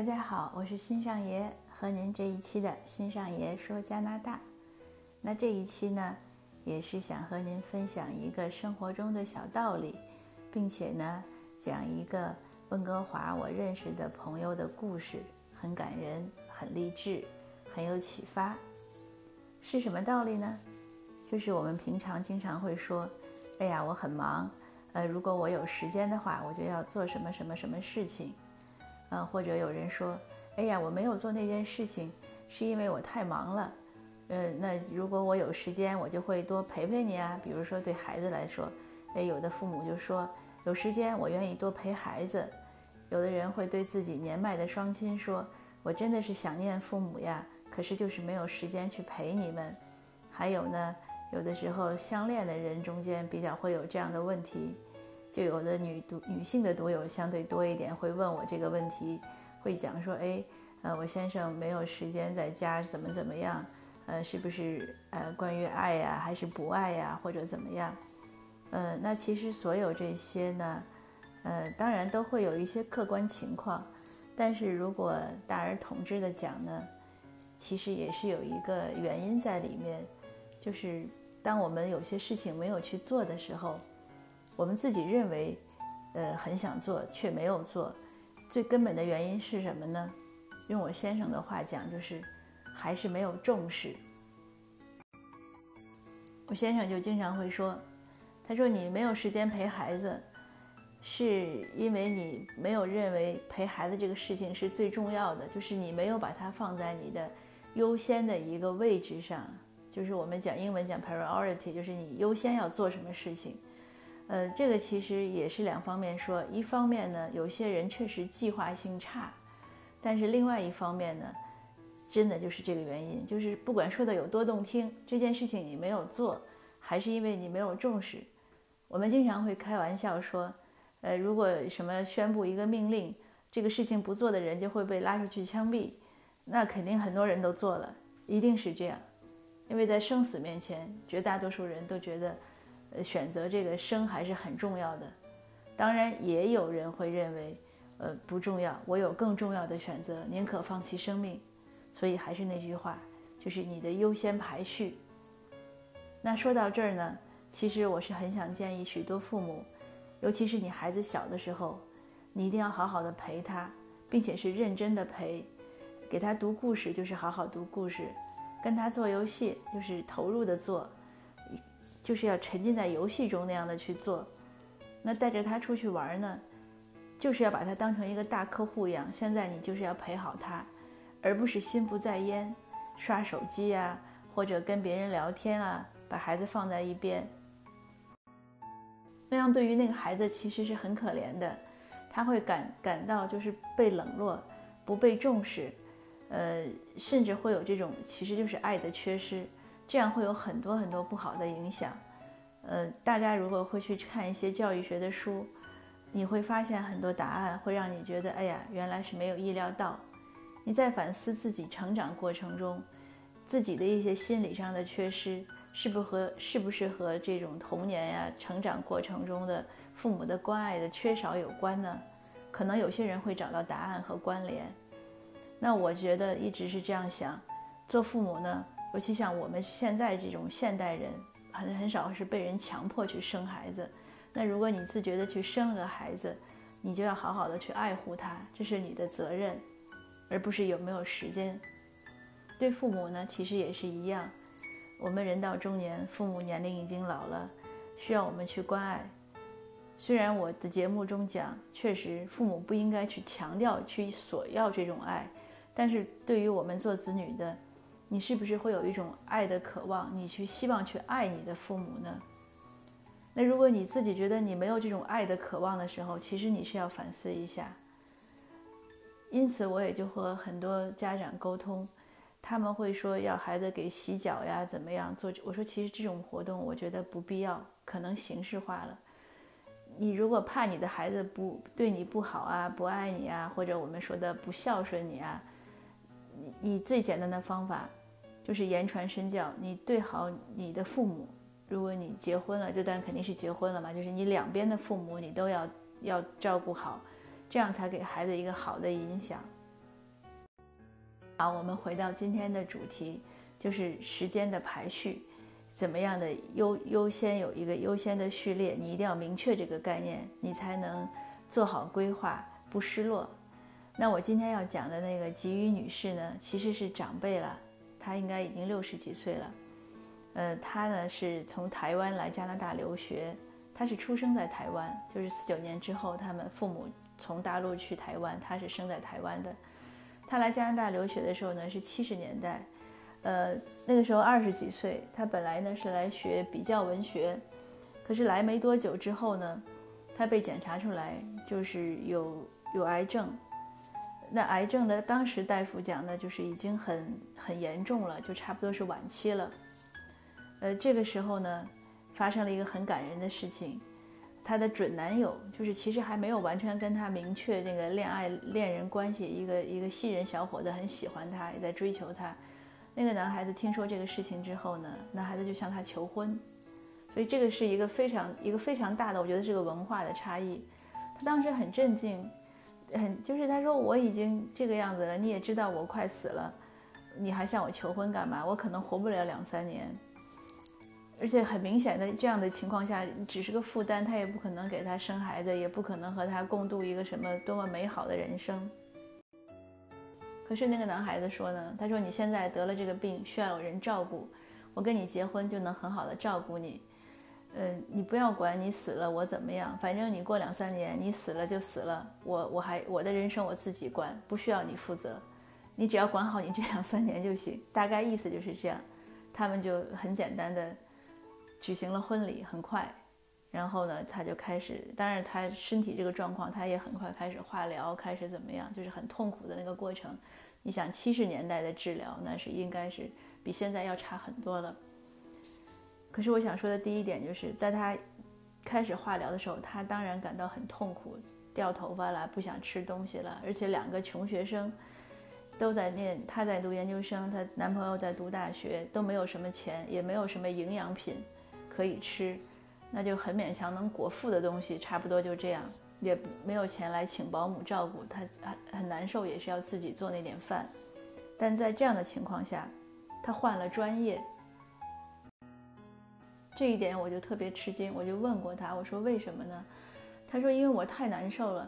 大家好，我是新上爷，和您这一期的新上爷说加拿大。那这一期呢，也是想和您分享一个生活中的小道理，并且呢，讲一个温哥华我认识的朋友的故事，很感人，很励志，很有启发。是什么道理呢？就是我们平常经常会说：“哎呀，我很忙，呃，如果我有时间的话，我就要做什么什么什么事情。”嗯，或者有人说，哎呀，我没有做那件事情，是因为我太忙了。嗯，那如果我有时间，我就会多陪陪你啊。比如说对孩子来说，哎，有的父母就说，有时间我愿意多陪孩子。有的人会对自己年迈的双亲说，我真的是想念父母呀，可是就是没有时间去陪你们。还有呢，有的时候相恋的人中间比较会有这样的问题。就有的女读女性的读友相对多一点，会问我这个问题，会讲说，哎，呃，我先生没有时间在家，怎么怎么样？呃，是不是呃关于爱呀，还是不爱呀，或者怎么样？呃，那其实所有这些呢，呃，当然都会有一些客观情况，但是如果大而统之的讲呢，其实也是有一个原因在里面，就是当我们有些事情没有去做的时候。我们自己认为，呃，很想做却没有做，最根本的原因是什么呢？用我先生的话讲，就是还是没有重视。我先生就经常会说，他说你没有时间陪孩子，是因为你没有认为陪孩子这个事情是最重要的，就是你没有把它放在你的优先的一个位置上，就是我们讲英文讲 priority，就是你优先要做什么事情。呃，这个其实也是两方面说，一方面呢，有些人确实计划性差，但是另外一方面呢，真的就是这个原因，就是不管说的有多动听，这件事情你没有做，还是因为你没有重视。我们经常会开玩笑说，呃，如果什么宣布一个命令，这个事情不做的人就会被拉出去枪毙，那肯定很多人都做了，一定是这样，因为在生死面前，绝大多数人都觉得。呃，选择这个生还是很重要的，当然也有人会认为，呃，不重要，我有更重要的选择，宁可放弃生命。所以还是那句话，就是你的优先排序。那说到这儿呢，其实我是很想建议许多父母，尤其是你孩子小的时候，你一定要好好的陪他，并且是认真的陪，给他读故事就是好好读故事，跟他做游戏就是投入的做。就是要沉浸在游戏中那样的去做，那带着他出去玩呢，就是要把他当成一个大客户一样。现在你就是要陪好他，而不是心不在焉，刷手机啊，或者跟别人聊天啊，把孩子放在一边。那样对于那个孩子其实是很可怜的，他会感感到就是被冷落，不被重视，呃，甚至会有这种其实就是爱的缺失。这样会有很多很多不好的影响，呃，大家如果会去看一些教育学的书，你会发现很多答案会让你觉得，哎呀，原来是没有意料到。你在反思自己成长过程中，自己的一些心理上的缺失，是不和是不是和这种童年呀、成长过程中的父母的关爱的缺少有关呢？可能有些人会找到答案和关联。那我觉得一直是这样想，做父母呢。尤其像我们现在这种现代人，很很少是被人强迫去生孩子。那如果你自觉的去生了个孩子，你就要好好的去爱护他，这是你的责任，而不是有没有时间。对父母呢，其实也是一样。我们人到中年，父母年龄已经老了，需要我们去关爱。虽然我的节目中讲，确实父母不应该去强调去索要这种爱，但是对于我们做子女的。你是不是会有一种爱的渴望？你去希望去爱你的父母呢？那如果你自己觉得你没有这种爱的渴望的时候，其实你是要反思一下。因此，我也就和很多家长沟通，他们会说要孩子给洗脚呀，怎么样做？我说其实这种活动我觉得不必要，可能形式化了。你如果怕你的孩子不对你不好啊，不爱你啊，或者我们说的不孝顺你啊，你你最简单的方法。就是言传身教，你对好你的父母。如果你结婚了，这段肯定是结婚了嘛，就是你两边的父母你都要要照顾好，这样才给孩子一个好的影响。好，我们回到今天的主题，就是时间的排序，怎么样的优优先有一个优先的序列，你一定要明确这个概念，你才能做好规划，不失落。那我今天要讲的那个吉宇女士呢，其实是长辈了，他应该已经六十几岁了。呃，他呢是从台湾来加拿大留学，他是出生在台湾，就是四九年之后，他们父母从大陆去台湾，他是生在台湾的。他来加拿大留学的时候呢，是七十年代，呃，那个时候二十几岁，他本来呢是来学比较文学，可是来没多久之后呢，他被检查出来就是有有癌症。那癌症的当时大夫讲的就是已经很很严重了，就差不多是晚期了。呃，这个时候呢，发生了一个很感人的事情，她的准男友就是其实还没有完全跟她明确那个恋爱恋人关系，一个一个新人小伙子很喜欢她，也在追求她。那个男孩子听说这个事情之后呢，男孩子就向她求婚，所以这个是一个非常一个非常大的，我觉得是个文化的差异。他当时很震惊。很就是他说我已经这个样子了，你也知道我快死了，你还向我求婚干嘛？我可能活不了两三年，而且很明显的这样的情况下，只是个负担，他也不可能给他生孩子，也不可能和他共度一个什么多么美好的人生。可是那个男孩子说呢，他说你现在得了这个病，需要有人照顾，我跟你结婚就能很好的照顾你。嗯，你不要管你死了我怎么样，反正你过两三年你死了就死了，我我还我的人生我自己管，不需要你负责，你只要管好你这两三年就行。大概意思就是这样，他们就很简单的举行了婚礼，很快，然后呢他就开始，当然他身体这个状况他也很快开始化疗，开始怎么样，就是很痛苦的那个过程。你想七十年代的治疗那是应该是比现在要差很多了。可是我想说的第一点就是，在他开始化疗的时候，他当然感到很痛苦，掉头发了，不想吃东西了，而且两个穷学生都在念，他在读研究生，她男朋友在读大学，都没有什么钱，也没有什么营养品可以吃，那就很勉强能果腹的东西，差不多就这样，也没有钱来请保姆照顾他，很很难受，也是要自己做那点饭。但在这样的情况下，他换了专业。这一点我就特别吃惊，我就问过他，我说为什么呢？他说因为我太难受了，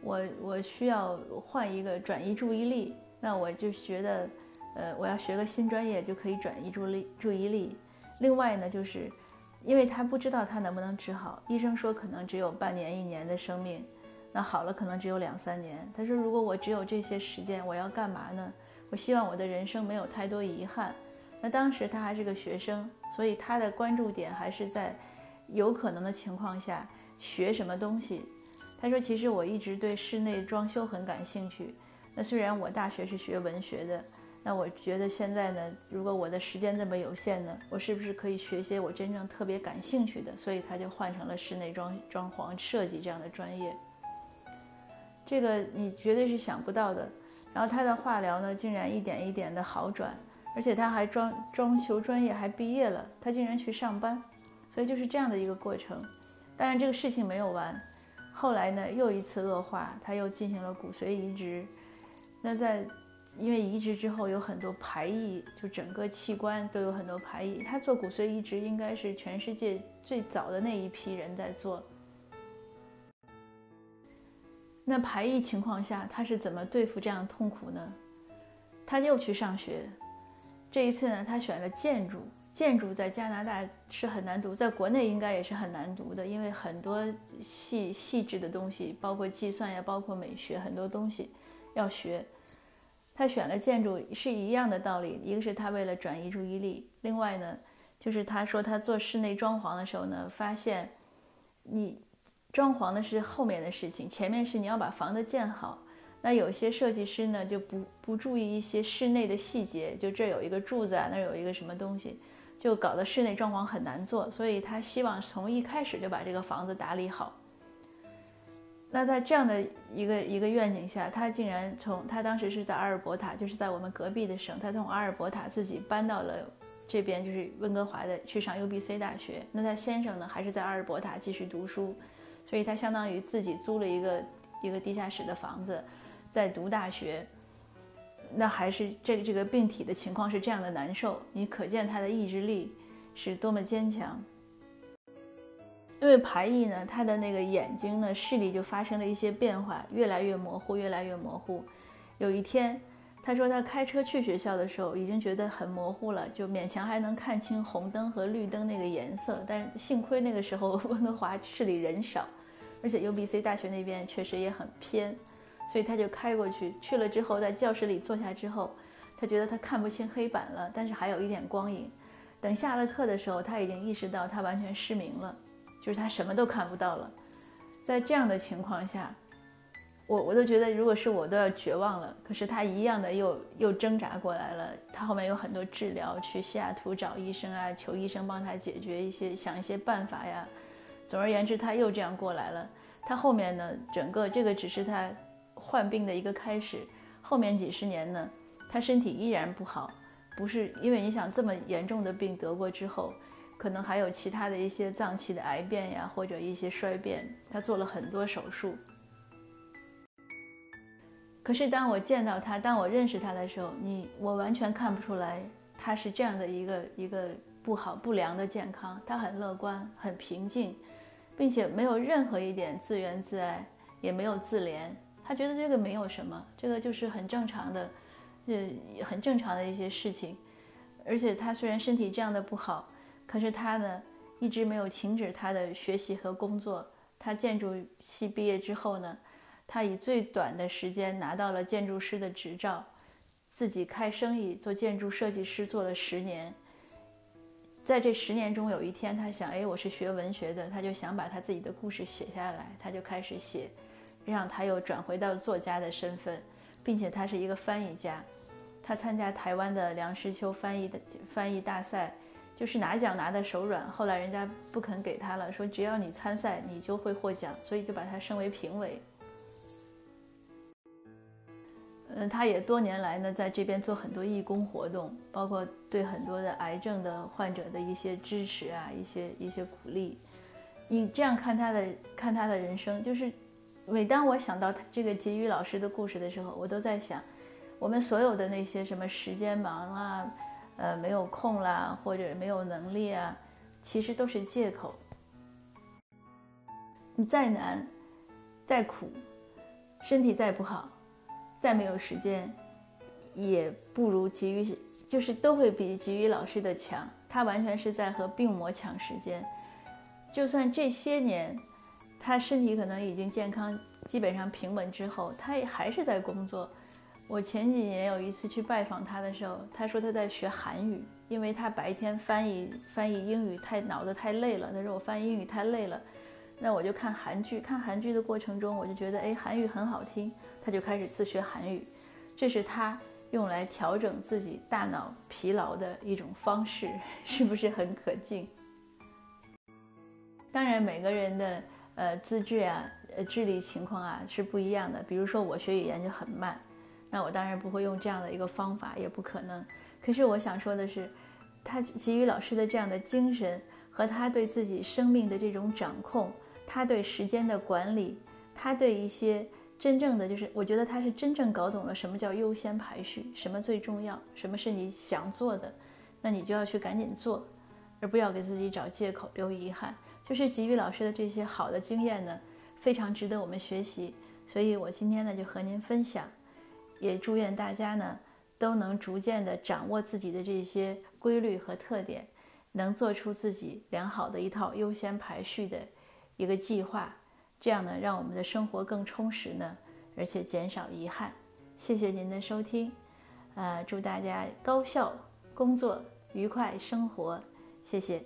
我我需要换一个转移注意力，那我就觉得，呃，我要学个新专业就可以转移注力注意力。另外呢，就是因为他不知道他能不能治好，医生说可能只有半年一年的生命，那好了可能只有两三年。他说如果我只有这些时间，我要干嘛呢？我希望我的人生没有太多遗憾。那当时他还是个学生，所以他的关注点还是在有可能的情况下学什么东西。他说：“其实我一直对室内装修很感兴趣。那虽然我大学是学文学的，那我觉得现在呢，如果我的时间这么有限呢，我是不是可以学些我真正特别感兴趣的？所以他就换成了室内装装潢设计这样的专业。这个你绝对是想不到的。然后他的化疗呢，竟然一点一点的好转。”而且他还装装修专业还毕业了，他竟然去上班，所以就是这样的一个过程。当然这个事情没有完，后来呢又一次恶化，他又进行了骨髓移植。那在因为移植之后有很多排异，就整个器官都有很多排异。他做骨髓移植应该是全世界最早的那一批人在做。那排异情况下他是怎么对付这样痛苦呢？他又去上学。这一次呢，他选了建筑。建筑在加拿大是很难读，在国内应该也是很难读的，因为很多细细致的东西，包括计算呀，包括美学，很多东西要学。他选了建筑是一样的道理，一个是他为了转移注意力，另外呢，就是他说他做室内装潢的时候呢，发现你装潢的是后面的事情，前面是你要把房子建好。那有些设计师呢就不不注意一些室内的细节，就这有一个柱子啊，那有一个什么东西，就搞得室内装潢很难做。所以他希望从一开始就把这个房子打理好。那在这样的一个一个愿景下，他竟然从他当时是在阿尔伯塔，就是在我们隔壁的省，他从阿尔伯塔自己搬到了这边，就是温哥华的去上 UBC 大学。那他先生呢还是在阿尔伯塔继续读书，所以他相当于自己租了一个一个地下室的房子。在读大学，那还是这个这个病体的情况是这样的难受，你可见他的意志力是多么坚强。因为排异呢，他的那个眼睛呢视力就发生了一些变化，越来越模糊，越来越模糊。有一天，他说他开车去学校的时候，已经觉得很模糊了，就勉强还能看清红灯和绿灯那个颜色。但幸亏那个时候温 哥华市里人少，而且 UBC 大学那边确实也很偏，所以他就开过去。去了之后，在教室里坐下之后，他觉得他看不清黑板了，但是还有一点光影。等下了课的时候，他已经意识到他完全失明了。就是他什么都看不到了，在这样的情况下，我我都觉得如果是我都要绝望了。可是他一样的又又挣扎过来了。他后面有很多治疗，去西雅图找医生啊，求医生帮他解决一些，想一些办法呀。总而言之，他又这样过来了。他后面呢，整个这个只是他患病的一个开始。后面几十年呢，他身体依然不好，不是因为你想这么严重的病得过之后。可能还有其他的一些脏器的癌变呀，或者一些衰变，他做了很多手术。可是当我见到他，当我认识他的时候，你我完全看不出来他是这样的一个一个不好不良的健康。他很乐观，很平静，并且没有任何一点自怨自艾，也没有自怜。他觉得这个没有什么，这个就是很正常的，呃，很正常的一些事情。而且他虽然身体这样的不好。可是他呢，一直没有停止他的学习和工作。他建筑系毕业之后呢，他以最短的时间拿到了建筑师的执照，自己开生意做建筑设计师，做了十年。在这十年中，有一天他想，哎，我是学文学的，他就想把他自己的故事写下来，他就开始写，让他又转回到作家的身份，并且他是一个翻译家，他参加台湾的梁实秋翻译的翻译大赛。就是拿奖拿的手软，后来人家不肯给他了，说只要你参赛，你就会获奖，所以就把他升为评委。嗯，他也多年来呢，在这边做很多义工活动，包括对很多的癌症的患者的一些支持啊，一些一些鼓励。你这样看他的看他的人生，就是每当我想到他这个吉宇老师的故事的时候，我都在想，我们所有的那些什么时间忙啊。呃，没有空啦，或者没有能力啊，其实都是借口。你再难，再苦，身体再不好，再没有时间，也不如给予，就是都会比给予老师的强。他完全是在和病魔抢时间。就算这些年，他身体可能已经健康，基本上平稳之后，他也还是在工作。我前几年有一次去拜访他的时候，他说他在学韩语，因为他白天翻译翻译英语太脑子太累了。他说我翻译英语太累了，那我就看韩剧。看韩剧的过程中，我就觉得哎，韩语很好听，他就开始自学韩语。这是他用来调整自己大脑疲劳的一种方式，是不是很可敬？当然，每个人的呃资质啊、呃智力情况啊是不一样的。比如说我学语言就很慢。那我当然不会用这样的一个方法，也不可能。可是我想说的是，他给予老师的这样的精神和他对自己生命的这种掌控，他对时间的管理，他对一些真正的就是，我觉得他是真正搞懂了什么叫优先排序，什么最重要，什么是你想做的，那你就要去赶紧做，而不要给自己找借口留遗憾。就是给予老师的这些好的经验呢，非常值得我们学习。所以我今天呢就和您分享。也祝愿大家呢都能逐渐的掌握自己的这些规律和特点，能做出自己良好的一套优先排序的一个计划，这样呢让我们的生活更充实呢，而且减少遗憾。谢谢您的收听，呃，祝大家高效工作，愉快生活，谢谢。